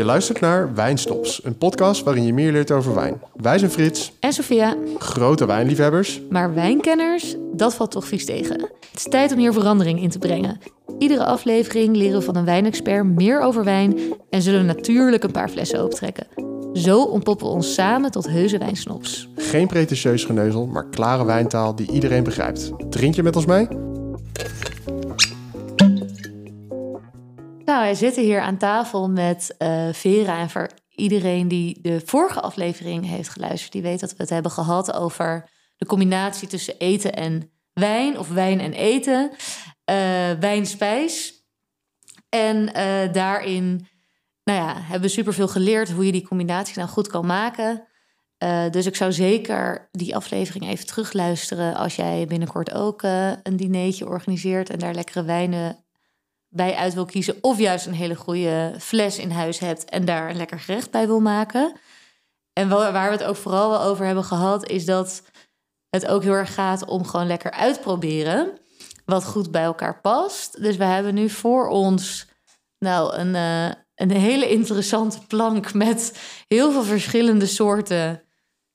Je luistert naar Wijnstops, een podcast waarin je meer leert over wijn. Wij zijn Frits, En Sophia, grote wijnliefhebbers. maar wijnkenners, dat valt toch vies tegen. Het is tijd om hier verandering in te brengen. Iedere aflevering leren we van een wijnexpert meer over wijn en zullen we natuurlijk een paar flessen opentrekken. Zo ontpoppen we ons samen tot heuse wijnsnops. Geen pretentieus geneuzel, maar klare wijntaal die iedereen begrijpt. Drink je met ons mee? Nou, wij zitten hier aan tafel met eh, Vera. En voor iedereen die de vorige aflevering heeft geluisterd, die weet dat we het hebben gehad over de combinatie tussen eten en wijn, of wijn en eten, eh wijn-spijs. En eh, daarin nou ja, hebben we superveel geleerd hoe je die combinatie nou goed kan maken. Dus ik zou zeker die aflevering even terugluisteren als jij binnenkort ook een dinertje organiseert en daar lekkere wijnen bij uit wil kiezen. Of juist een hele goede fles in huis hebt en daar een lekker gerecht bij wil maken. En wa- waar we het ook vooral wel over hebben gehad, is dat het ook heel erg gaat om gewoon lekker uitproberen. Wat goed bij elkaar past. Dus we hebben nu voor ons nou een, eh, een hele interessante plank met heel veel verschillende soorten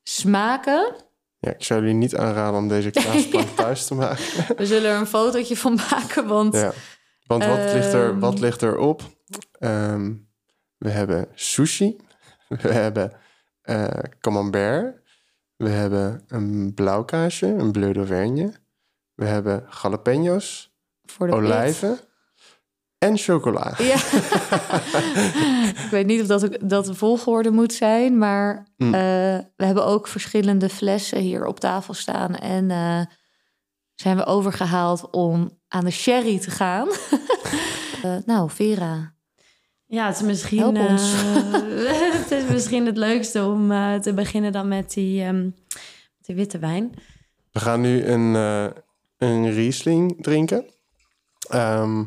smaken. Ja, ik zou jullie niet aanraden om deze kaasplank thuis te maken. We zullen er een fotootje van maken, want Ja. Want wat, ligt er, Ehm. wat ligt er op? Ehm, we hebben sushi. We hebben eh camembert. We hebben een blauwkaasje, een bleu d'Auvergne. We hebben jalapenos, voor de pit- olijven en chocola. Ja. ik weet niet of dat, ook- dat de volgorde moet zijn, maar Mm. eh, we hebben ook verschillende flessen hier op tafel staan. En eh, zijn we overgehaald om aan de sherry te gaan. Eh, nou, Vera. Ja, het is misschien, Help ons. eh, het is misschien het leukste om eh, te beginnen dan met die, ehm, die witte wijn. We gaan nu een, eh, een Riesling drinken. Ehm,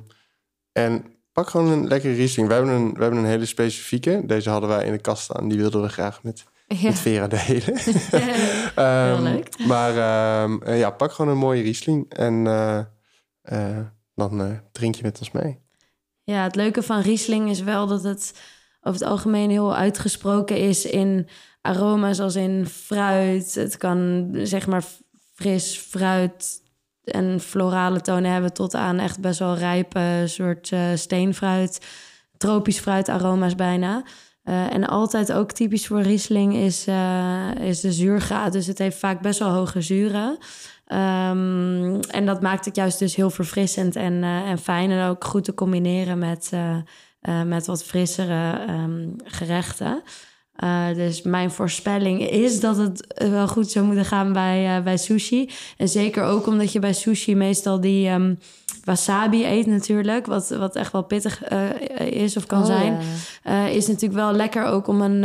en pak gewoon een lekkere Riesling. We hebben, een, we hebben een hele specifieke. Deze hadden wij in de kast staan. Die wilden we graag met, Ja. met Vera delen. Ehm, leuk. Maar ehm, ja, pak gewoon een mooie Riesling. En eh, dan eh, drink je met ons mee. Ja, het leuke van Riesling is wel dat het over het algemeen heel uitgesproken is in aroma's als in fruit. Het kan zeg maar fris fruit en florale tonen hebben tot aan echt best wel rijpe soort eh, steenfruit, tropisch fruitaroma's bijna. En altijd ook typisch voor Riesling is, is de zuurgraad. Dus het heeft vaak best wel hoge zuren. Ehm, en dat maakt het juist dus heel verfrissend en, eh, en fijn. En ook goed te combineren met, eh, eh, met wat frissere ehm, gerechten. Dus mijn voorspelling is dat het wel goed zou moeten gaan bij, bij sushi. En zeker ook omdat je bij sushi meestal die ehm, wasabi eet natuurlijk. Wat, wat echt wel pittig is of kan Oh, zijn. ja. Is natuurlijk wel lekker ook om een,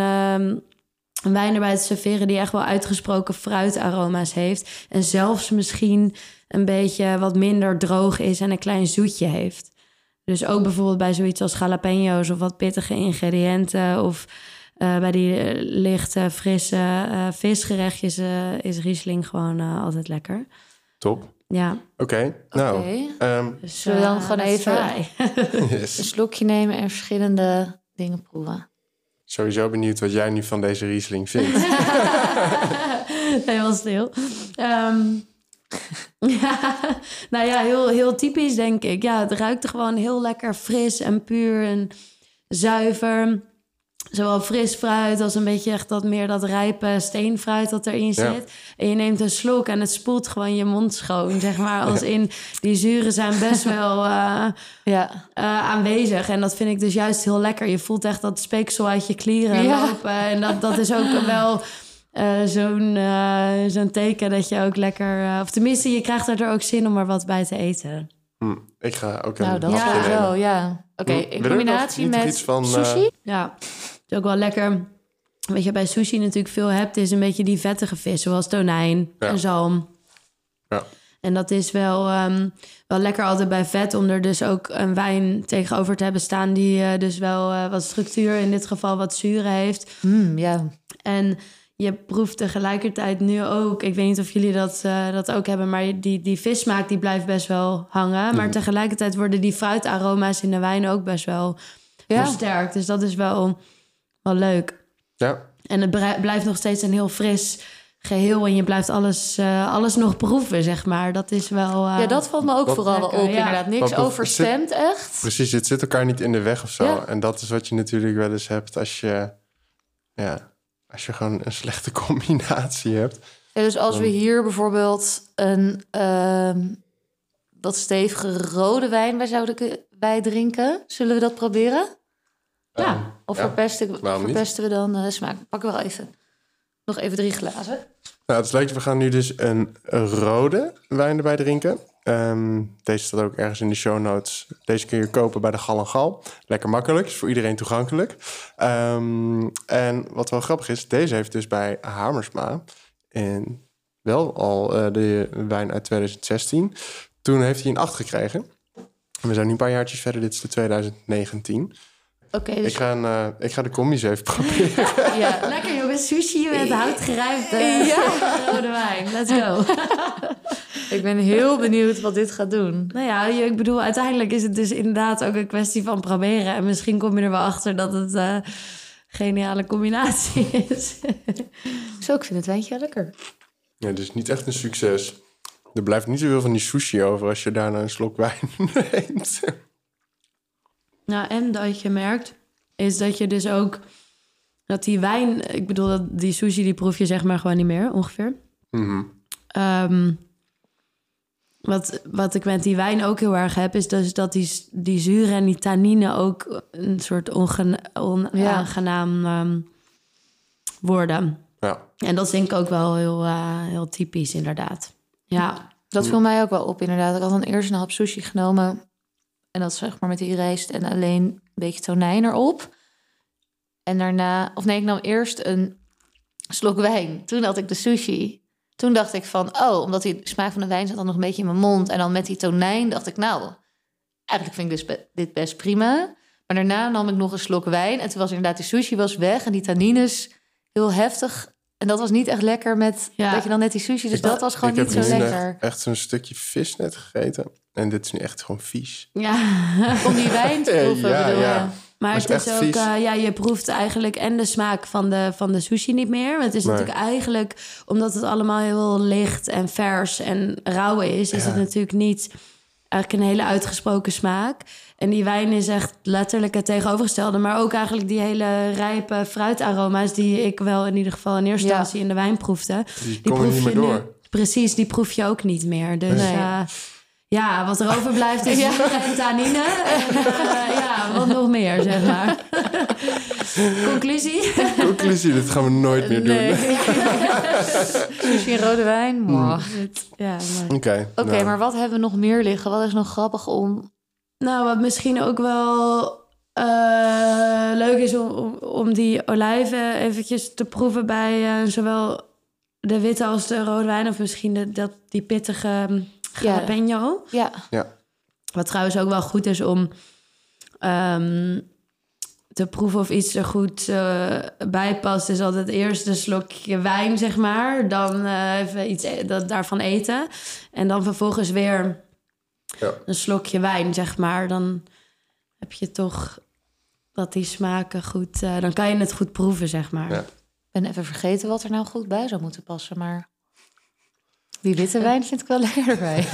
een wijn erbij te serveren die echt wel uitgesproken fruitaroma's heeft. En zelfs misschien een beetje wat minder droog is en een klein zoetje heeft. Dus ook bijvoorbeeld bij zoiets als jalapenos of wat pittige ingrediënten. Of eh, bij die eh, lichte, frisse eh, visgerechtjes is Riesling gewoon altijd lekker. Top. Ja, Oké, nou. Ehm, dus Zullen we dan gewoon even-. Een slokje nemen en verschillende dingen proeven. Sowieso benieuwd wat jij nu van deze Riesling vindt. Helemaal stil. Ehm, nou ja, heel, heel typisch denk ik. Ja, het ruikt er gewoon heel lekker fris en puur en zuiver. Zowel fris fruit als een beetje echt dat meer dat rijpe steenfruit dat erin Ja. zit. En je neemt een slok en het spoelt gewoon je mond schoon, zeg maar. Als in, die zuren zijn best wel eh, Ja. eh, aanwezig. En dat vind ik dus juist heel lekker. Je voelt echt dat speeksel uit je klieren Ja. lopen. En dat, dat is ook wel eh, zo'n zo'n teken dat je ook lekker... of tenminste, je krijgt er ook zin om er wat bij te eten. Hm, ik ga ook een Nou, dat hapje nemen. sowieso, ja. Oké, Hm, in wil je combinatie met iets van, sushi. Ja, is ook wel lekker... Wat je bij sushi natuurlijk veel hebt... is een beetje die vettige vis, zoals tonijn Ja. en zalm. Ja. En dat is wel, ehm, wel lekker altijd bij vet... om er dus ook een wijn tegenover te hebben staan... die eh, dus wel eh, wat structuur, in dit geval wat zuren heeft... Mm, ja. En je proeft tegelijkertijd nu ook... Ik weet niet of jullie dat, eh, dat ook hebben... maar die, die vissmaak die blijft best wel hangen. Maar tegelijkertijd worden die fruitaroma's in de wijn ook best wel Ja. versterkt. Dus dat is wel wel leuk. Ja, En het blijft nog steeds een heel fris geheel. En je blijft alles, eh, alles nog proeven, zeg maar. Dat is wel... eh, Ja, dat valt me ook Wat- vooral Lekker, op, ja. inderdaad. Niks overstemd, echt. precies. Het zit elkaar niet in de weg of zo. Ja. En dat is wat je natuurlijk wel eens hebt als je... Ja, als je gewoon een slechte combinatie hebt. Ja, dus als we hier bijvoorbeeld een ehm, wat stevige rode wijn bij zouden bij drinken, zullen we dat proberen? Ja. Of Ja, verpesten, verpesten we dan de smaak? We wel even. Nog even drie glazen. Nou, het is leuk. We gaan nu dus een rode wijn erbij drinken. Ehm, deze staat ook ergens in de show notes. Deze kun je kopen bij de Gal en Gal. Lekker makkelijk, is voor iedereen toegankelijk. Ehm, en wat wel grappig is, deze heeft dus bij Hamersma... in wel al eh, de wijn uit 2016. Toen heeft hij een 8 gekregen. En We zijn nu een paar jaartjes verder. Dit is de 2019. Oké, dus Ik, ga een, eh, ik ga de combis even proberen. ja. Lekker jongens, sushi met houtgerijpte Ja. rode wijn. Let's go. ik ben heel benieuwd wat dit gaat doen. nou ja, ik bedoel, uiteindelijk is het dus inderdaad ook een kwestie van proberen. En misschien kom je er wel achter dat het eh geniale combinatie is. Zo, ik vind het wijntje wel lekker. Ja, dus niet echt een succes. Er blijft niet zoveel van die sushi over als je daarna een slok wijn neemt. Nou, en dat je merkt, is dat je dus ook... Dat die wijn... Ik bedoel, dat die sushi, die proef je zeg maar gewoon niet meer, ongeveer. Mhm. Ehm, wat, wat ik met die wijn ook heel erg heb, is dus dat die, die zuren en die tannine ook een soort onaangenaam ehm, worden. Ja. En dat vind ik ook wel heel, eh, heel typisch, inderdaad. Ja, Dat viel mij ook wel op, inderdaad. Ik had dan eerst een hap sushi genomen. En dat zeg maar met die rijst en alleen een beetje tonijn erop. En daarna... Of nee, ik nam eerst een slok wijn. Toen had ik de sushi. Toen dacht ik van, oh, omdat die smaak van de wijn zat dan nog een beetje in mijn mond. En dan met die tonijn dacht ik, nou, eigenlijk vind ik dus be- dit best prima. Maar daarna nam ik nog een slok wijn. En toen was inderdaad die sushi was weg. En die tannines heel heftig. En dat was niet echt lekker met Ja. dat je dan net die sushi... Dus Ik- dat was gewoon niet zo lekker. Echt zo'n stukje vis net gegeten. En dit is nu echt gewoon vies. ja. Om die wijn te proeven, Ja, bedoel ja. je? Maar het is ook, eh, ja, je proeft eigenlijk en de smaak van de, van de sushi niet meer. Het is Nee. natuurlijk eigenlijk, omdat het allemaal heel licht en vers en rauw is, is Ja. het natuurlijk niet eigenlijk een hele uitgesproken smaak. En die wijn is echt letterlijk het tegenovergestelde. Maar ook eigenlijk die hele rijpe fruitaroma's die ik wel in ieder geval in eerste Ja. instantie in de wijn proefde. Die, Die komen niet proef meer je door. nu. Precies, die proef je ook niet meer. Dus Nee. eh, ja, wat er overblijft is Ja. en. En eh, ja, wat nog meer, zeg maar. Conclusie? Conclusie, dit gaan we nooit meer doen. Nee. Sushi en rode wijn? Mwah. Ja. Oké. Oké, nou, maar wat hebben we nog meer liggen? Wat is nog grappig om... Nou, wat misschien ook wel eh, leuk is om, om, om die olijven eventjes te proeven bij eh, zowel de witte als de rode wijn. Of misschien de, dat, die pittige um. Jalapeno. Ja, Wat trouwens ook wel goed is om ehm, te proeven of iets er goed eh, bij past. Is altijd eerst een slokje wijn, zeg maar. Dan eh, even iets e- dat, daarvan eten. En dan vervolgens weer Ja. een slokje wijn, zeg maar. Dan heb je toch dat die smaken goed... eh, dan kan je het goed proeven, zeg maar. Ja. ik ben even vergeten wat er nou goed bij zou moeten passen, maar... Die witte wijn vind ik wel lekker erbij.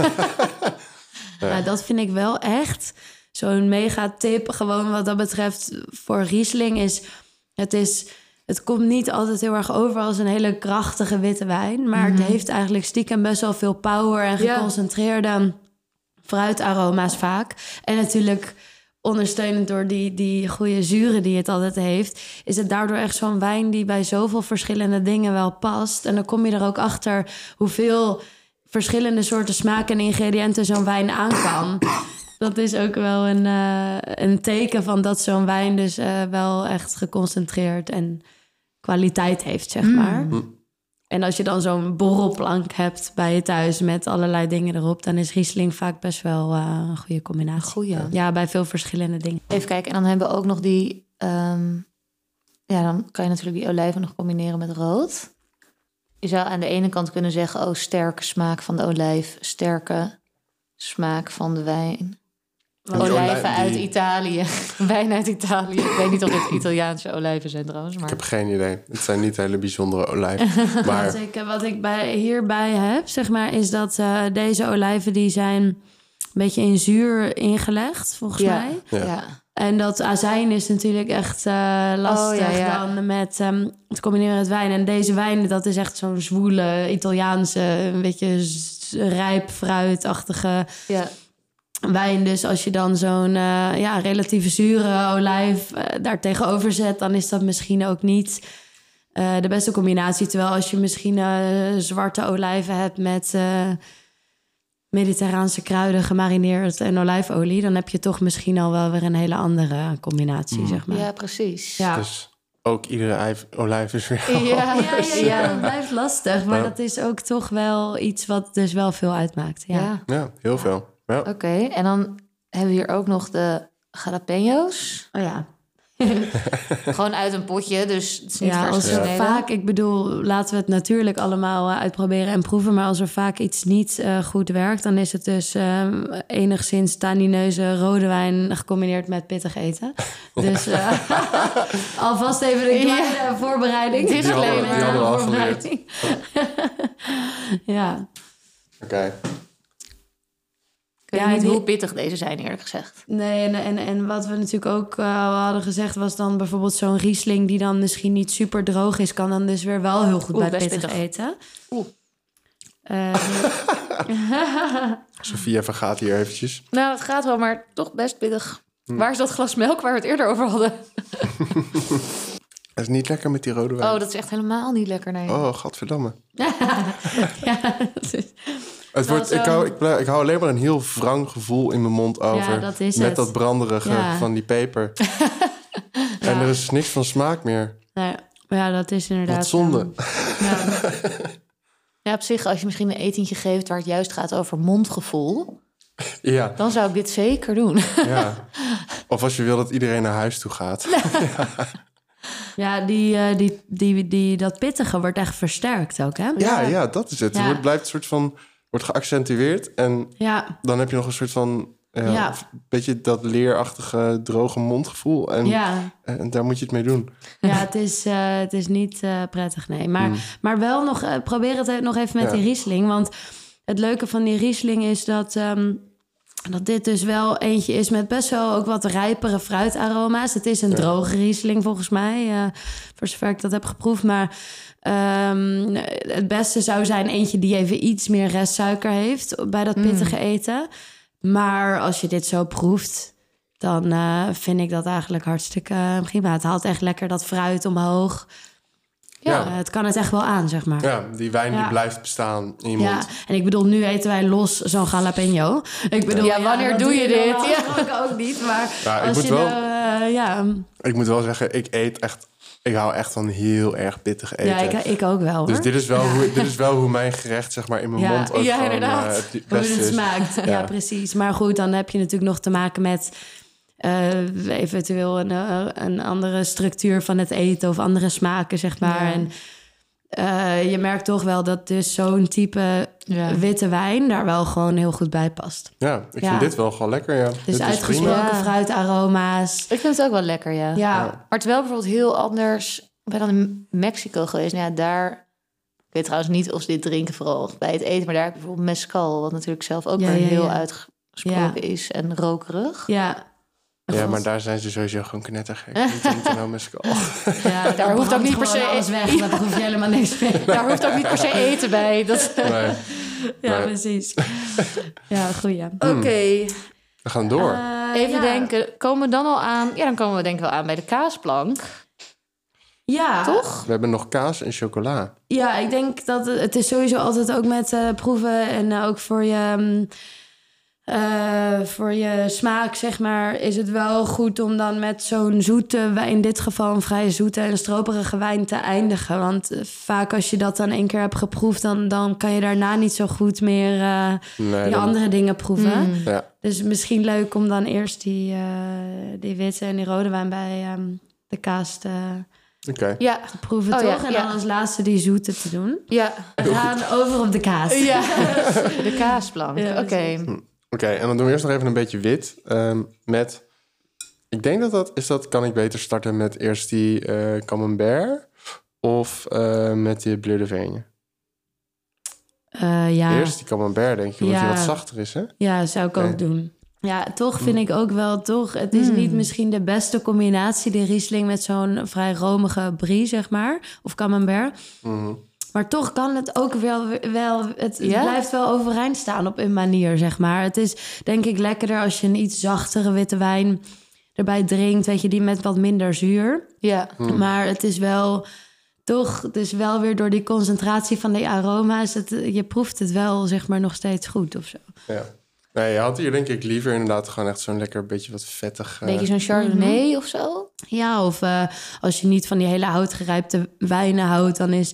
Nou, dat vind ik wel echt zo'n mega tip. Gewoon wat dat betreft voor Riesling is... Het, is... het komt niet altijd heel erg over als een hele krachtige witte wijn. Maar het heeft eigenlijk stiekem best wel veel power en Ja. geconcentreerde fruitaroma's vaak. En natuurlijk ondersteunend door die, die goede zuren die het altijd heeft... is het daardoor echt zo'n wijn die bij zoveel verschillende dingen wel past. En dan kom je er ook achter hoeveel verschillende soorten smaken en ingrediënten zo'n wijn aan kan. Dat is ook wel een, eh, een teken van dat zo'n wijn dus eh, wel echt geconcentreerd en kwaliteit heeft, zeg maar. En als je dan zo'n borrelplank hebt bij je thuis met allerlei dingen erop, dan is Riesling vaak best wel eh, een goede combinatie. Goeie. Ja, bij veel verschillende dingen. Even kijken, en dan hebben we ook nog die... ehm, ja, dan kan je natuurlijk die olijven nog combineren met rood. Je zou aan de ene kant kunnen zeggen... oh, sterke smaak van de olijf, sterke smaak van de wijn. Olijven olij- uit die- Italië. Wijn uit Italië. Ik weet niet of dit Italiaanse olijven zijn trouwens. Maar... Ik heb geen idee. Het zijn niet hele bijzondere olijven. Wat Maar ik, wat ik bij, hierbij heb, zeg maar, is dat eh, deze olijven die zijn een beetje in zuur ingelegd, volgens ja. mij. Ja. Ja. En dat azijn is natuurlijk echt eh, lastig Oh, ja, ja. dan met ehm, het combineren met wijn. En deze wijn, dat is echt zo'n zwoele, Italiaanse, een beetje rijp, fruitachtige ja. Wijn. Dus als je dan zo'n eh, ja, relatief zure olijf eh, daar tegenover zet, dan is dat misschien ook niet eh, de beste combinatie. Terwijl als je misschien eh, zwarte olijven hebt met eh, mediterraanse kruiden gemarineerd en olijfolie, dan heb je toch misschien al wel weer een hele andere combinatie, zeg maar. ja, precies. Ja. dus ook iedere ijf- olijf is weer... Ja, Ja, ja, dat blijft lastig. Maar Ja. dat is ook toch wel iets wat dus wel veel uitmaakt. Ja. Ja. Ja, heel veel. Ja. Oké, en dan hebben we hier ook nog de jalapenos. Oh ja. Gewoon uit een potje, dus het is niet Ja, als er vaak, ik bedoel, laten we het natuurlijk allemaal eh, uitproberen en proeven. Maar als er vaak iets niet eh, goed werkt, dan is het dus eh, enigszins tanineuze rode wijn gecombineerd met pittig eten. Dus eh, alvast even een kleine voorbereiding. Die hadden die hadden we al Voorbereiding. ja. Oké. Ik weet Ja, niet die- hoe pittig deze zijn, eerlijk gezegd. Nee, en, en, en wat we natuurlijk ook al hadden gezegd... was dan bijvoorbeeld zo'n Riesling... die dan misschien niet super droog is... kan dan dus weer wel heel goed Oeh, bij pittig, pittig. eten. Oeh. Eh, Sofia vergaat hier eventjes. Nou, het gaat wel, maar toch best pittig. Waar is dat glas melk waar we het eerder over hadden? Het is niet lekker met die rode wijn. Oh, dat is echt helemaal niet lekker, nee. Oh, gadverdamme. ja, dat is- Het wordt, ik, hou, ik, blijf- ik hou alleen maar een heel wrang gevoel in mijn mond over. dat is met het. dat branderige Ja. van die peper. En er is niks van smaak meer. nou, ja, dat is inderdaad... Wat zonde. ehm, ja. Ja, op zich, als je misschien een etentje geeft waar het juist gaat over mondgevoel, Ja, dan zou ik dit zeker doen. ja. Of als je wil dat iedereen naar huis toe gaat. ja, die, eh, die, die, die, dat pittige wordt echt versterkt ook, hè? Ja, ja, dat is het. Ja. Het blijft een soort van... Wordt geaccentueerd. En Ja, dan heb je nog een soort van... eh, Ja. Beetje dat leerachtige, droge mondgevoel. En, ja. en daar moet je het mee doen. Ja, het is, eh, het is niet eh, prettig, nee. Maar, maar wel nog, eh, probeer het nog even met Ja. die Riesling. Want het leuke van die Riesling is dat, ehm, dat dit dus wel eentje is met best wel ook wat rijpere fruitaroma's. Het is een droge Riesling volgens mij, eh, voor zover ik dat heb geproefd. Maar ehm, het beste zou zijn eentje die even iets meer restsuiker heeft bij dat pittige eten. Maar als je dit zo proeft, dan eh, vind ik dat eigenlijk hartstikke eh, prima. Het haalt echt lekker dat fruit omhoog. Ja. Eh, het kan het echt wel aan, zeg maar. Ja, die wijn die blijft bestaan in je Ja, mond. en ik bedoel, nu eten wij los zo'n jalapeno. Ik bedoel, Ja, wanneer dat doe je dit? Ja. gesproken ook niet, maar Ja, ik als moet je wel- eh, ja, Ik moet wel zeggen, ik eet echt... Ik hou echt van heel erg pittig eten. ja ik, ik ook wel, hoor. Dus dit is, wel hoe, dit is wel hoe mijn gerecht zeg maar, in mijn Ja. mond ook Ja, gewoon, inderdaad. eh, het Hoe het smaakt. Ja. Ja. precies. Maar goed, dan heb je natuurlijk nog te maken met eh, eventueel een, eh, een andere structuur van het eten of andere smaken, zeg maar. Ja. En eh, je merkt toch wel dat dus zo'n type Ja. witte wijn daar wel gewoon heel goed bij past. Ja, ik Ja. vind dit wel gewoon lekker, ja. Dus uitgesproken fruitaroma's. Ik vind het ook wel lekker, ja. Ja. Maar terwijl bijvoorbeeld heel anders... Ik ben dan in Mexico geweest. Nou ja, daar... Ik weet trouwens niet of ze dit drinken vooral bij het eten. Maar daar heb je bijvoorbeeld mezcal. Wat natuurlijk zelf ook Ja, heel ja. uitgesproken is. En rokerig. Ja, Ja, maar daar zijn ze sowieso gewoon knettergek. Niet nou ja Daar hoeft ook niet per se- alles weg. Daar proef je helemaal niks mee. Daar hoeft ook niet per se eten bij. Dat... Nee, Ja, Nee. precies. Ja, goeie. Oké. we gaan door. Eh, Even ja. denken. Komen we dan al aan... Ja, dan komen we denk ik wel aan bij de kaasplank. Ja, Toch? We hebben nog kaas en chocola. Ja, ik denk dat het, het is sowieso altijd ook met eh, proeven en eh, ook voor je, mm, eh, voor je smaak, zeg maar, is het wel goed om dan met zo'n zoete, wijn- in dit geval een vrij zoete en stroperige wijn te eindigen. Want eh, vaak als je dat dan één keer hebt geproefd, dan, dan kan je daarna niet zo goed meer eh, Nee, die dan- andere dingen proeven. Mm. Ja, Dus misschien leuk om dan eerst die, eh, die witte en die rode wijn bij ehm, de kaas te, oké. Ja. te proeven, Oh ja, toch? En ja. dan als laatste die zoete te doen. Ja. We gaan over op de kaas. ja. De kaasplank. Ja, Oké. En dan doen we eerst nog even een beetje wit. ehm, met, ik denk dat dat is dat, kan ik beter starten met eerst die eh camembert of eh, met die bleu de vigne? Eh, ja. Eerst die camembert, denk ik, omdat die Ja. wat zachter is, hè? ja, zou ik ook doen. Ja, toch vind ik ook wel, toch, het is Mm. niet misschien de beste combinatie, die Riesling met zo'n vrij romige brie, zeg maar, of camembert. Mhm. Maar toch kan het ook wel, wel het, blijft wel overeind staan op een manier, zeg maar. Het is denk ik lekkerder als je een iets zachtere witte wijn erbij drinkt, weet je, die met wat minder zuur. Ja. Hmm. Maar het is wel, toch, het is wel weer door die concentratie van die aroma's, het, je proeft het wel, zeg maar, nog steeds goed of zo. Ja. Nee, je had hier denk ik liever inderdaad gewoon echt zo'n lekker beetje wat vettig... eh, Beetje zo'n Chardonnay of zo. Ja, of eh, als je niet van die hele houtgerijpte wijnen houdt, dan is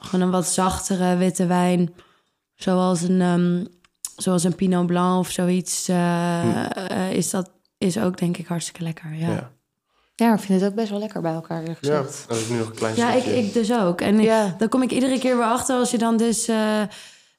gewoon een wat zachtere witte wijn, zoals een, ehm, zoals een Pinot Blanc of zoiets, eh, eh, is dat is ook denk ik hartstikke lekker. Ja, ja. ja. Ja, ik vind het ook best wel lekker bij elkaar Ja, dat is nu nog een klein ik, stukje. ik dus ook. En ik- Ja. dan kom ik iedere keer weer achter als je dan dus.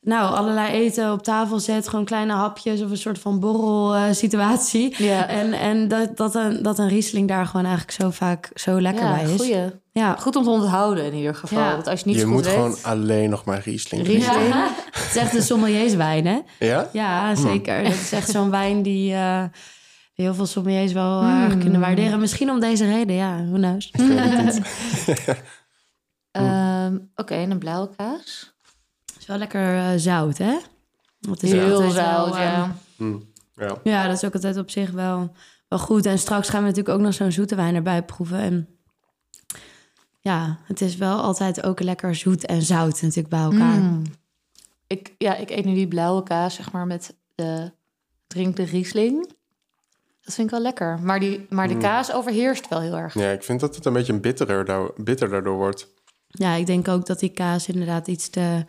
Eh, nou, allerlei eten op tafel zet, gewoon kleine hapjes of een soort van borrel eh, situatie. Ja. En, en dat, dat, een, dat een Riesling daar gewoon eigenlijk zo vaak zo lekker ja, bij is. goeie. Ja, Goed om te onthouden in ieder geval. Ja. Dat als je niet je goed moet weet... gewoon alleen nog maar Riesling drinken. Riesling. Ja, het is echt een sommelierswijn, hè? Ja? Ja, zeker. Het is echt zo'n wijn die, eh, heel veel sommeliers wel Mm. erg kunnen waarderen. Misschien om deze reden, ja. Knows? Het niet. Ehm, Oké, en een blauwe kaas. Wel lekker eh, zout, hè? Dat is Heel altijd wel, zout, eh, ja. Hm, Ja. Ja, dat is ook altijd op zich wel, wel goed. En straks gaan we natuurlijk ook nog zo'n zoete wijn erbij proeven. En ja, het is wel altijd ook lekker zoet en zout natuurlijk bij elkaar. Mm. Ik, ja, ik eet nu die blauwe kaas, zeg maar, met de drink de Riesling. Dat vind ik wel lekker. Maar, die, maar de Mm. kaas overheerst wel heel erg. ja, ik vind dat het een beetje een bitterer, bitter daardoor wordt. Ja, ik denk ook dat die kaas inderdaad iets te,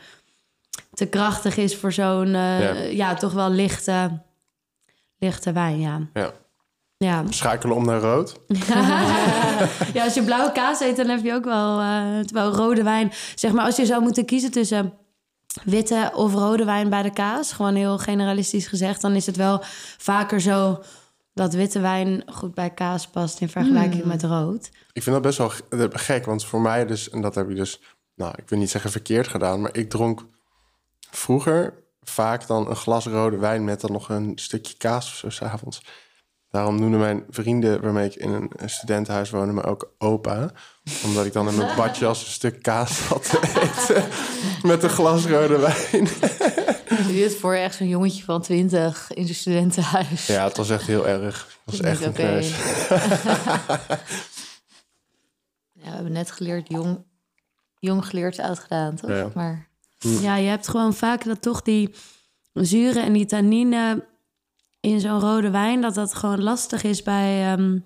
te krachtig is voor zo'n, eh, Ja. ja. toch wel lichte, lichte wijn, ja. Ja. Ja. Schakelen om naar rood. ja, als je blauwe kaas eet, dan heb je ook wel, eh, terwijl rode wijn... Zeg maar, als je zou moeten kiezen tussen witte of rode wijn bij de kaas... gewoon heel generalistisch gezegd, dan is het wel vaker zo... dat witte wijn goed bij kaas past in vergelijking Mm. met rood. Ik vind dat best wel gek, want voor mij dus, en dat heb ik dus, nou, ik wil niet zeggen verkeerd gedaan, maar ik dronk vroeger vaak dan een glas rode wijn met dan nog een stukje kaas of zo s'avonds. Daarom noemden mijn vrienden waarmee ik in een studentenhuis woonde me ook opa. Omdat ik dan in mijn badjas een stuk kaas had te eten met een glas rode wijn. Je het voor echt zo'n jongetje van 20 in zijn studentenhuis? Ja, het was echt heel erg. Het was is echt een kneus. Ja, we hebben net geleerd, jong, jong geleerd, oud gedaan, toch? Ja. Maar Ja, je hebt gewoon vaak dat toch die zuren en die tannine in zo'n rode wijn... dat dat gewoon lastig is bij, ehm,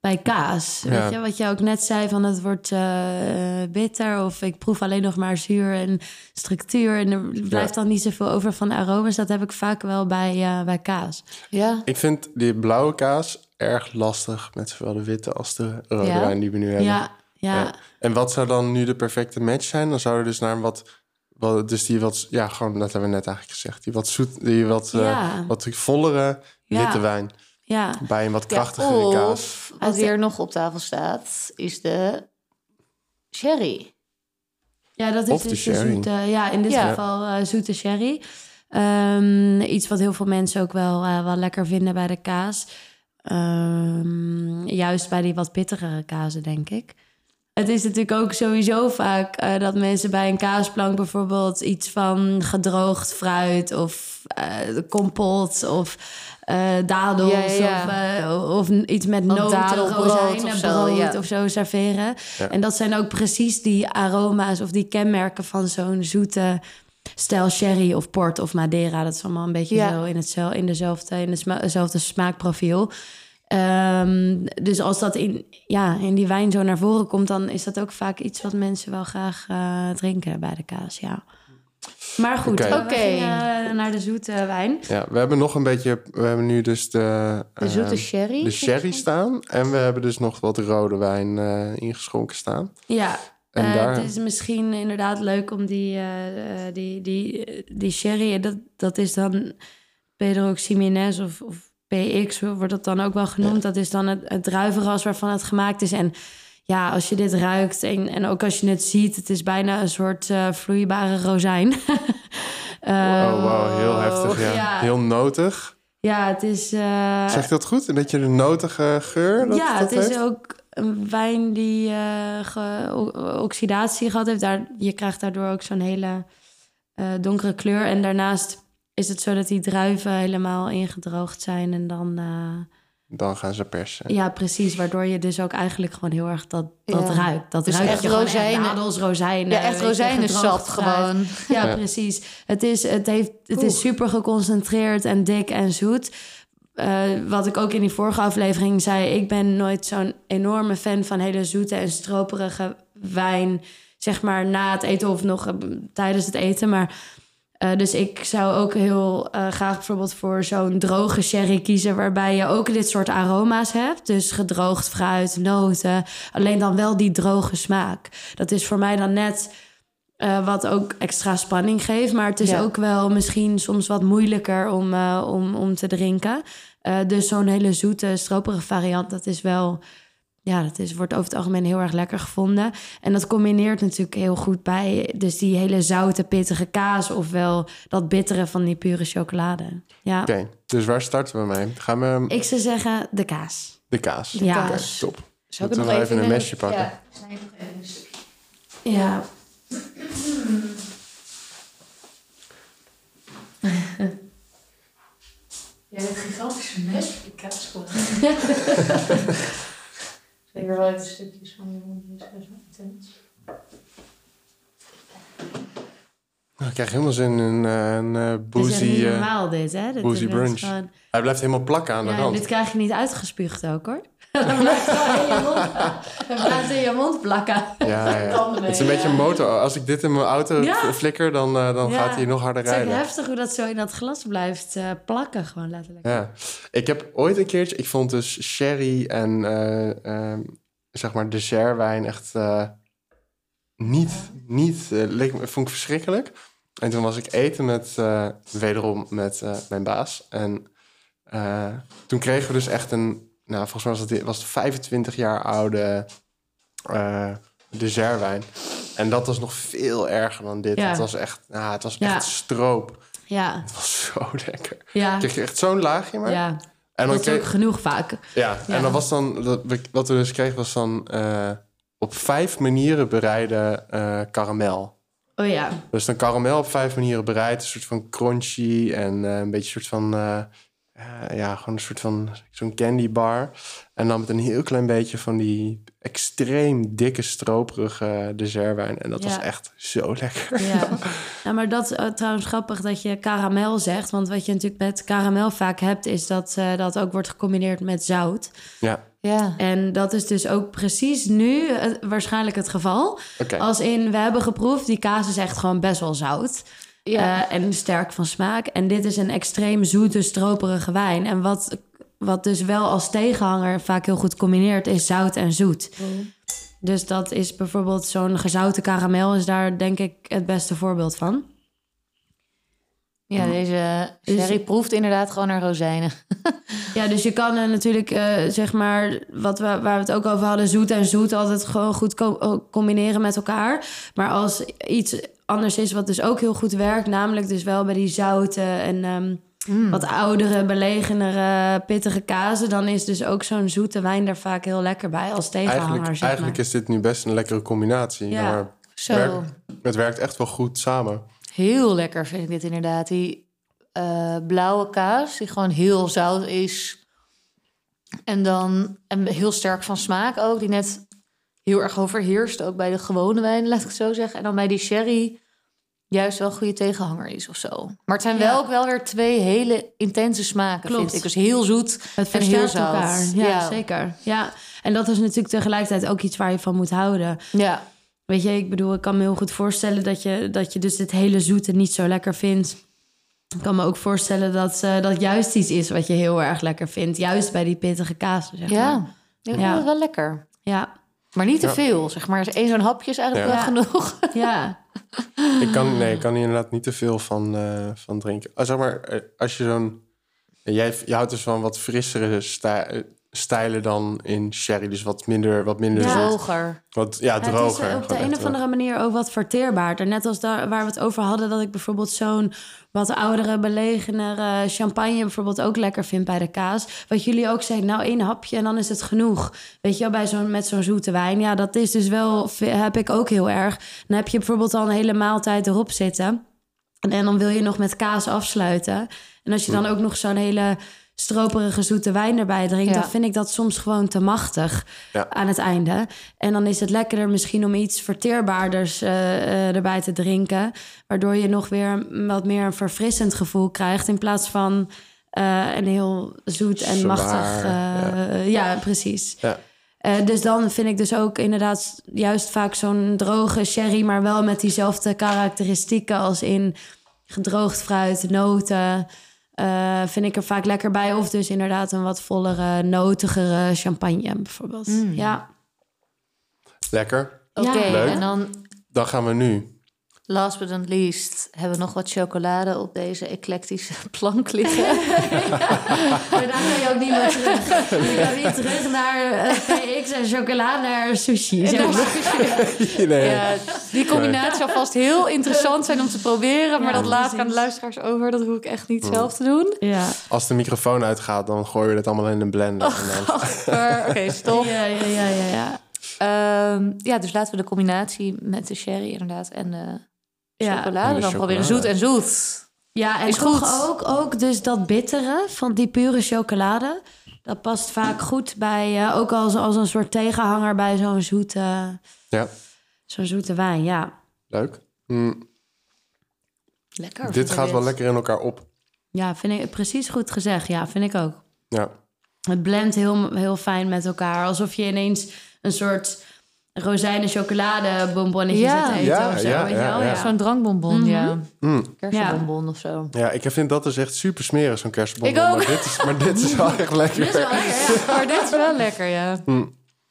bij kaas. Ja. Weet je, wat je ook net zei, van het wordt eh, bitter... of ik proef alleen nog maar zuur en structuur... en er blijft dan niet zoveel over van de aromas. Dat heb ik vaak wel bij, eh, bij kaas. ja, Ik vind die blauwe kaas erg lastig met zowel de witte als de rode Ja? wijn die we nu hebben. Ja, ja. Ja. En wat zou dan nu de perfecte match zijn? Dan zou er dus naar een wat, wat dus die wat, ja, gewoon dat hebben we net eigenlijk gezegd, die wat zoet, die wat, eh, wat vollere Ja. witte wijn ja. bij een wat ja krachtigere kaas. of wat hier nog op tafel staat, is de sherry. Ja, dat is de dus de sherry. zoete, ja, in dit Ja. geval eh, zoete sherry. Ehm, iets wat heel veel mensen ook wel, eh, wel lekker vinden bij de kaas. Ehm, juist bij die wat pittigere kazen, denk ik. Het is natuurlijk ook sowieso vaak eh, dat mensen bij een kaasplank bijvoorbeeld iets van gedroogd fruit of eh kompot of eh, dadels Ja, ja, ja. Of, of iets met noten, of zo, brood of zo serveren. Ja. En dat zijn ook precies die aroma's of die kenmerken van zo'n zoete stijl sherry of port of madeira. Dat is allemaal een beetje Ja. zo in, hetzelfde, in, dezelfde, in hetzelfde smaakprofiel. Ehm, dus als dat in, ja, in die wijn zo naar voren komt, dan is dat ook vaak iets wat mensen wel graag eh, drinken bij de kaas. Ja. Maar goed, Oké. gingen naar de zoete wijn. Ja, we hebben nog een beetje, we hebben nu dus de, De zoete eh, sherry. de sherry staan. En we hebben dus nog wat rode wijn eh, ingeschonken staan. Ja, En eh, daar- het is misschien inderdaad leuk om die, eh, eh, die, die, die sherry, dat, dat is dan Pedro Ximénez of, of PX wordt dat dan ook wel genoemd. Dat is dan het, het druivenras waarvan het gemaakt is. En ja, als je dit ruikt en, en ook als je het ziet, het is bijna een soort eh, vloeibare rozijn. Oh, wow, heel heftig, ja. ja. Heel notig. Ja, het is. eh, Zeg je dat goed? Een beetje de notige geur? Dat, ja, dat het is ook een wijn die eh, oxidatie gehad heeft. Daar, je krijgt daardoor ook zo'n hele donkere kleur. En daarnaast is het zo dat die druiven helemaal ingedroogd zijn. En dan, eh, Dan gaan ze persen. ja, precies. Waardoor je dus ook eigenlijk gewoon heel erg dat, dat Ja. ruikt. Dat Dus ruikt echt je gewoon rozijnen. dadels, rozijnen. Ja, echt rozijnensap gewoon. Ja, Ja. precies. Het is, het heeft, het is super geconcentreerd en dik en zoet. Eh, wat ik ook in die vorige aflevering zei, ik ben nooit zo'n enorme fan van hele zoete en stroperige wijn, zeg maar na het eten of nog eh, tijdens het eten. Maar eh, dus ik zou ook heel eh, graag bijvoorbeeld voor zo'n droge sherry kiezen, waarbij je ook dit soort aroma's hebt. Dus gedroogd fruit, noten, alleen dan wel die droge smaak. Dat is voor mij dan net eh, wat ook extra spanning geeft. Maar het is Ja. ook wel misschien soms wat moeilijker om, om, om te drinken. Dus zo'n hele zoete, stroperige variant, dat is wel... Ja, dat is, wordt over het algemeen heel erg lekker gevonden. En dat combineert natuurlijk heel goed bij... dus die hele zoute, pittige kaas... ofwel dat bittere van die pure chocolade. Ja, Oké, dus waar starten we mee? Gaan we ik zou zeggen de kaas. de kaas? Ja. Top. Zou Moeten we even een mesje pakken? Ja, ik nog een. Ja, Jij hebt gigantische mes voor die kaas gewoon. Zeker wel even stukjes van die zo intens. Nou, ik krijg helemaal zin in een, eh, een is boozy... echt niet eh, normaal dit, hè? Dit boozy is brunch. gewoon- hij blijft helemaal plakken aan de Ja, rand. dit krijg je niet uitgespuugd ook hoor. Dan blijft het in je mond, blijft in je mond plakken. Ja, ja. Het is een beetje een motor. Als ik dit in mijn auto Ja. flikker, dan, eh, dan Ja. gaat hij nog harder Het is rijden. heftig hoe dat zo in dat glas blijft eh, plakken, gewoon letterlijk. Ja. Ik heb ooit een keertje... Ik vond dus sherry en ehm, zeg maar dessertwijn echt niet... niet leek, vond ik verschrikkelijk. En toen was ik eten met... wederom met mijn baas. En toen kregen we dus echt een... Nou, volgens mij was het, was het 25 jaar oude eh, dessertwijn. En dat was nog veel erger dan dit. Ja. Het was echt, nou, het was Ja. echt stroop. Ja, Het was zo lekker. ja, Kreeg je echt zo'n laagje maar. ja. En dan Dat is ook kreeg, genoeg vaak. ja, ja. en dan was dan, dat wat we dus kregen was dan eh, op vijf manieren bereiden eh karamel. Oh ja, Dus dan karamel op vijf manieren bereid. Een soort van crunchy en een beetje een soort van... eh, ja, gewoon een soort van zo'n candy bar. En dan met een heel klein beetje van die extreem dikke stroperige dessertwijn. En dat was Ja. echt zo lekker. ja. Nou, maar dat is eh, trouwens grappig dat je karamel zegt. Want wat je natuurlijk met karamel vaak hebt... is dat eh, dat ook wordt gecombineerd met zout. Ja, Ja. En dat is dus ook precies nu waarschijnlijk het geval. Als in, we hebben geproefd, die kaas is echt gewoon best wel zout. Ja. Eh, en sterk van smaak. En dit is een extreem zoete, stroperige wijn. En wat, wat dus wel als tegenhanger vaak heel goed combineert, is zout en zoet. Dus dat is bijvoorbeeld zo'n gezouten karamel, is daar denk ik het beste voorbeeld van. Ja, deze Dus- sherry proeft inderdaad gewoon naar rozijnen. Ja, dus je kan er natuurlijk, eh, zeg maar, wat we, waar we het ook over hadden, zoet en zoet altijd gewoon goed co- eh, combineren met elkaar. Maar als iets anders is, wat dus ook heel goed werkt, namelijk dus wel bij die zoute en ehm, wat oudere, belegenere, pittige kazen, dan is dus ook zo'n zoete wijn daar vaak heel lekker bij als tegenhanger. Eigenlijk, zeg eigenlijk maar. is dit nu best een lekkere combinatie. Ja. Maar het werkt echt wel goed samen. Heel lekker vind ik dit inderdaad. Die eh, blauwe kaas, die gewoon heel zout is. En dan en heel sterk van smaak ook. Die net heel erg overheerst. Ook bij de gewone wijn, laat ik het zo zeggen. En dan bij die sherry juist wel een goede tegenhanger is of zo. Maar het zijn Ja. wel ook wel weer twee hele intense smaken, Klopt. vind ik. Dus heel zoet Het en heel zout. elkaar. Ja, Ja. zeker. Ja, en dat is natuurlijk tegelijkertijd ook iets waar je van moet houden. Ja, Weet je, ik bedoel, ik kan me heel goed voorstellen dat je, dat je dus dit hele zoete niet zo lekker vindt. Ik kan me ook voorstellen dat eh, dat juist iets is wat je heel erg lekker vindt. Juist bij die pittige kaas, zeg maar. ja. Ik vind Ja. het wel lekker. Ja, Maar niet te Ja. veel, zeg maar. Eén zo'n hapje is eigenlijk Ja. wel genoeg. ja. Ik kan, nee, ik kan hier inderdaad niet te veel van, eh, van drinken. Ah, zeg maar, eh, als je zo'n En jij, jij houdt dus van wat frissere stij- stijlen dan in sherry. Dus wat minder, wat minder Ja. Droger. Wat, ja, Het is droger. eh, op de een of andere manier ook wat verteerbaarder. Net als daar waar we het over hadden, dat ik bijvoorbeeld zo'n wat oudere, belegenere champagne bijvoorbeeld ook lekker vind bij de kaas. Wat jullie ook zeggen, nou één hapje en dan is het genoeg. Weet je wel, bij zo'n, met zo'n zoete wijn. Ja, dat is dus wel, heb ik ook heel erg. Dan heb je bijvoorbeeld al een hele maaltijd erop zitten. En dan wil je nog met kaas afsluiten. En als je dan ook nog zo'n hele stroperige zoete wijn erbij drinkt... Ja. dan vind ik dat soms gewoon te machtig Ja. aan het einde. En dan is het lekkerder misschien om iets verteerbaarders eh, eh, erbij te drinken... waardoor je nog weer wat meer een verfrissend gevoel krijgt... in plaats van eh, een heel zoet en Zwaar, machtig... eh, ja. precies. Ja. Eh, dus dan vind ik dus ook inderdaad juist vaak zo'n droge sherry, maar wel met diezelfde karakteristieken als in gedroogd fruit, noten. Eh, vind ik er vaak lekker bij. Of dus inderdaad een wat vollere, notigere champagne bijvoorbeeld. Mm. Ja. Lekker. Oké, Ja. En dan Dan gaan we nu. Last but not least hebben we nog wat chocolade op deze eclectische plank liggen. Maar daar ga je ook niet meer terug. Je gaat niet terug naar eh, PX en chocola naar sushi. zeg maar. nee. Ja, die combinatie zou vast heel interessant zijn om te proberen. Maar Ja, dat laat ik aan de luisteraars over. Dat hoef ik echt niet zelf te doen. Ja. Als de microfoon uitgaat, dan gooien we het allemaal in een blender. Oh, En dan- Maar, Oké, stop. Ja, ja, ja, ja, ja. Ehm, ja, dus laten we de combinatie met de sherry inderdaad en de Ja. Chocolade dan proberen. Zoet en zoet. Ja, en Is toch goed. Ook, ook dus dat bittere van die pure chocolade. Dat past vaak goed bij, eh, ook als, als een soort tegenhanger bij zo'n zoete, ja, zo'n zoete wijn. Ja. leuk. Mm, Lekker. dit gaat wel lekker in elkaar op. ja, vind ik precies goed gezegd. Ja, vind ik ook. Ja, Het blendt heel, heel fijn met elkaar. Alsof je ineens een soort rozijnen chocolade bonbonnetje Ja. eten Ja, of zo. ja, weet je ja, wel? ja. Zo'n drankbonbon, ja. Mm. Kersenbonbon of zo. ja, ik vind dat dus echt super smerig, zo'n kerstbon. Ik ook. Maar dit is, maar dit is wel echt lekker. Dit is wel lekker, ja. Maar dit is wel lekker, ja.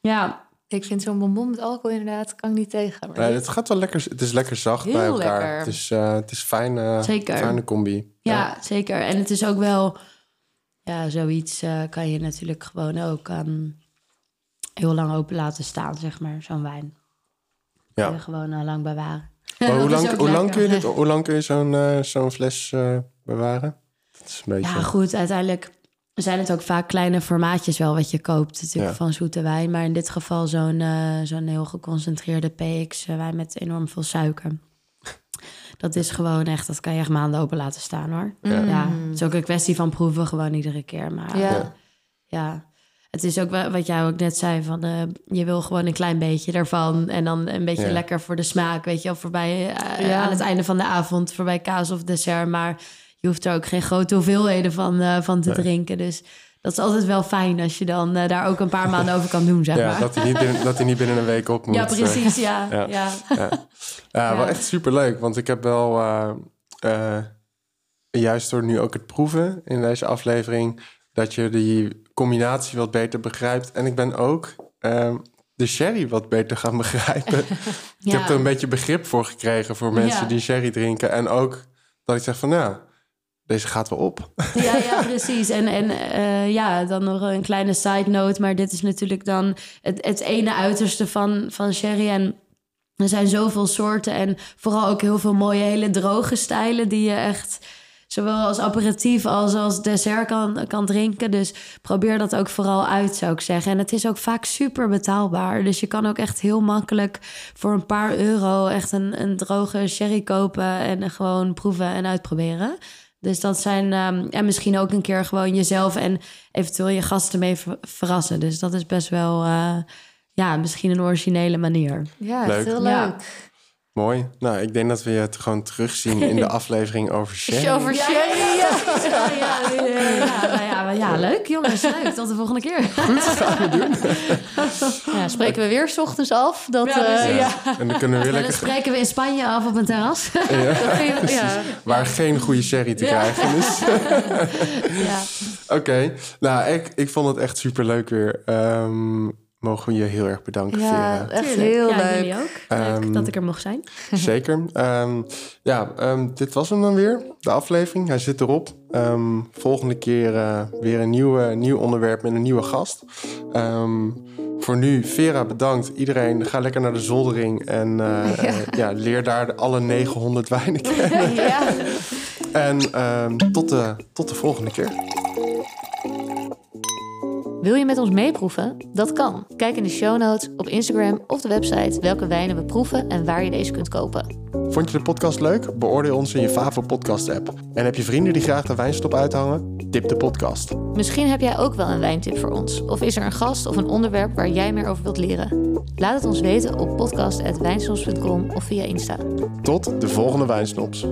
Ja, Ik vind zo'n bonbon met alcohol inderdaad, kan ik niet tegen. Maar Nee, dit- het gaat wel lekker. Het is lekker zacht Heel bij elkaar. lekker. Het is, eh het is fijn, eh, Zeker. fijne combi. ja, zeker. En het is ook wel... Ja, zoiets eh, kan je natuurlijk gewoon ook ehm, heel lang open laten staan, zeg maar. Zo'n wijn. Ja. Kun je gewoon eh, lang bewaren. Maar hoe, lang, hoe, lang kun je dit, hoe lang kun je zo'n eh, zo'n fles eh, bewaren? Dat is een beetje... Ja, goed, uiteindelijk zijn het ook vaak kleine formaatjes wel wat je koopt. Natuurlijk Ja. van zoete wijn. Maar in dit geval zo'n zo'n heel geconcentreerde PX-wijn met enorm veel suiker. Dat is gewoon echt, dat kan je echt maanden open laten staan hoor. Ja. Ja, het is ook een kwestie van proeven gewoon iedere keer. Maar ja, ja. Het is ook wel wat jij ook net zei, van eh, je wil gewoon een klein beetje ervan. En dan een beetje Ja. lekker voor de smaak, weet je wel, voorbij eh, Ja. aan het einde van de avond, voorbij kaas of dessert. Maar je hoeft er ook geen grote hoeveelheden van, eh, van te Nee. drinken. Dus dat is altijd wel fijn als je dan eh, daar ook een paar maanden over kan doen, zeg Ja, maar. dat hij, niet binnen, dat hij niet binnen een week op moet. ja, precies, ja. ja. ja. Ja, ja, wel echt superleuk. Want ik heb wel eh, eh, juist door nu ook het proeven in deze aflevering... dat je die combinatie wat beter begrijpt. En ik ben ook ehm, de sherry wat beter gaan begrijpen. Ik heb er een beetje begrip voor gekregen voor mensen Ja. die sherry drinken. En ook dat ik zeg van, nou, deze gaat wel op. Ja, ja, precies. En, en eh, ja, dan nog een kleine side note. Maar dit is natuurlijk dan het, het ene uiterste van, van sherry. En er zijn zoveel soorten en vooral ook heel veel mooie, hele droge stijlen... die je echt zowel als aperitief als als dessert kan, kan drinken. Dus probeer dat ook vooral uit, zou ik zeggen. En het is ook vaak super betaalbaar. Dus je kan ook echt heel makkelijk voor een paar euro... echt een, een droge sherry kopen en gewoon proeven en uitproberen. Dus dat zijn, ehm, en misschien ook een keer gewoon jezelf en eventueel je gasten mee ver- verrassen. Dus dat is best wel, eh, ja, misschien een originele manier. Ja, Leuk. echt heel Ja. Mooi. Nou, ik denk dat we het gewoon terugzien in de aflevering over sherry. Over Ja, sherry. ja, ja, ja, ja, ja, ja, leuk jongens, leuk. Tot de volgende keer. Ja, spreken we weer 's ochtends af. Dat, Ja, eh, En dan kunnen we weer dan lekker... spreken we in Spanje af op een terras. ja. Waar geen goede sherry te Ja. krijgen is. ja. Oké, nou, ik, ik vond het echt super leuk weer. Ehm, mogen we je heel erg bedanken, Ja, Vera. echt Tuurlijk. heel ja, leuk. jullie ook. Leuk Ehm, dat ik er mocht zijn. Zeker. Ehm, ja, ehm, dit was hem dan weer, de aflevering. Hij zit erop. Ehm, volgende keer eh, weer een nieuwe, nieuw onderwerp met een nieuwe gast. Ehm, voor nu, Vera, bedankt. Iedereen, ga lekker naar de zoldering en eh, Ja. eh, ja, leer daar alle 900 wijnen kennen. Ja. En ehm, tot, de, tot de volgende keer. Wil je met ons meeproeven? Dat kan. Kijk in de show notes, op Instagram of de website welke wijnen we proeven en waar je deze kunt kopen. Vond je de podcast leuk? Beoordeel ons in je favoriete podcast app. En heb je vrienden die graag de wijnstop uithangen? Tip de podcast. Misschien heb jij ook wel een wijntip voor ons. Of is er een gast of een onderwerp waar jij meer over wilt leren? Laat het ons weten op podcast.wijnsnops.com of via Insta. Tot de volgende wijnsnops.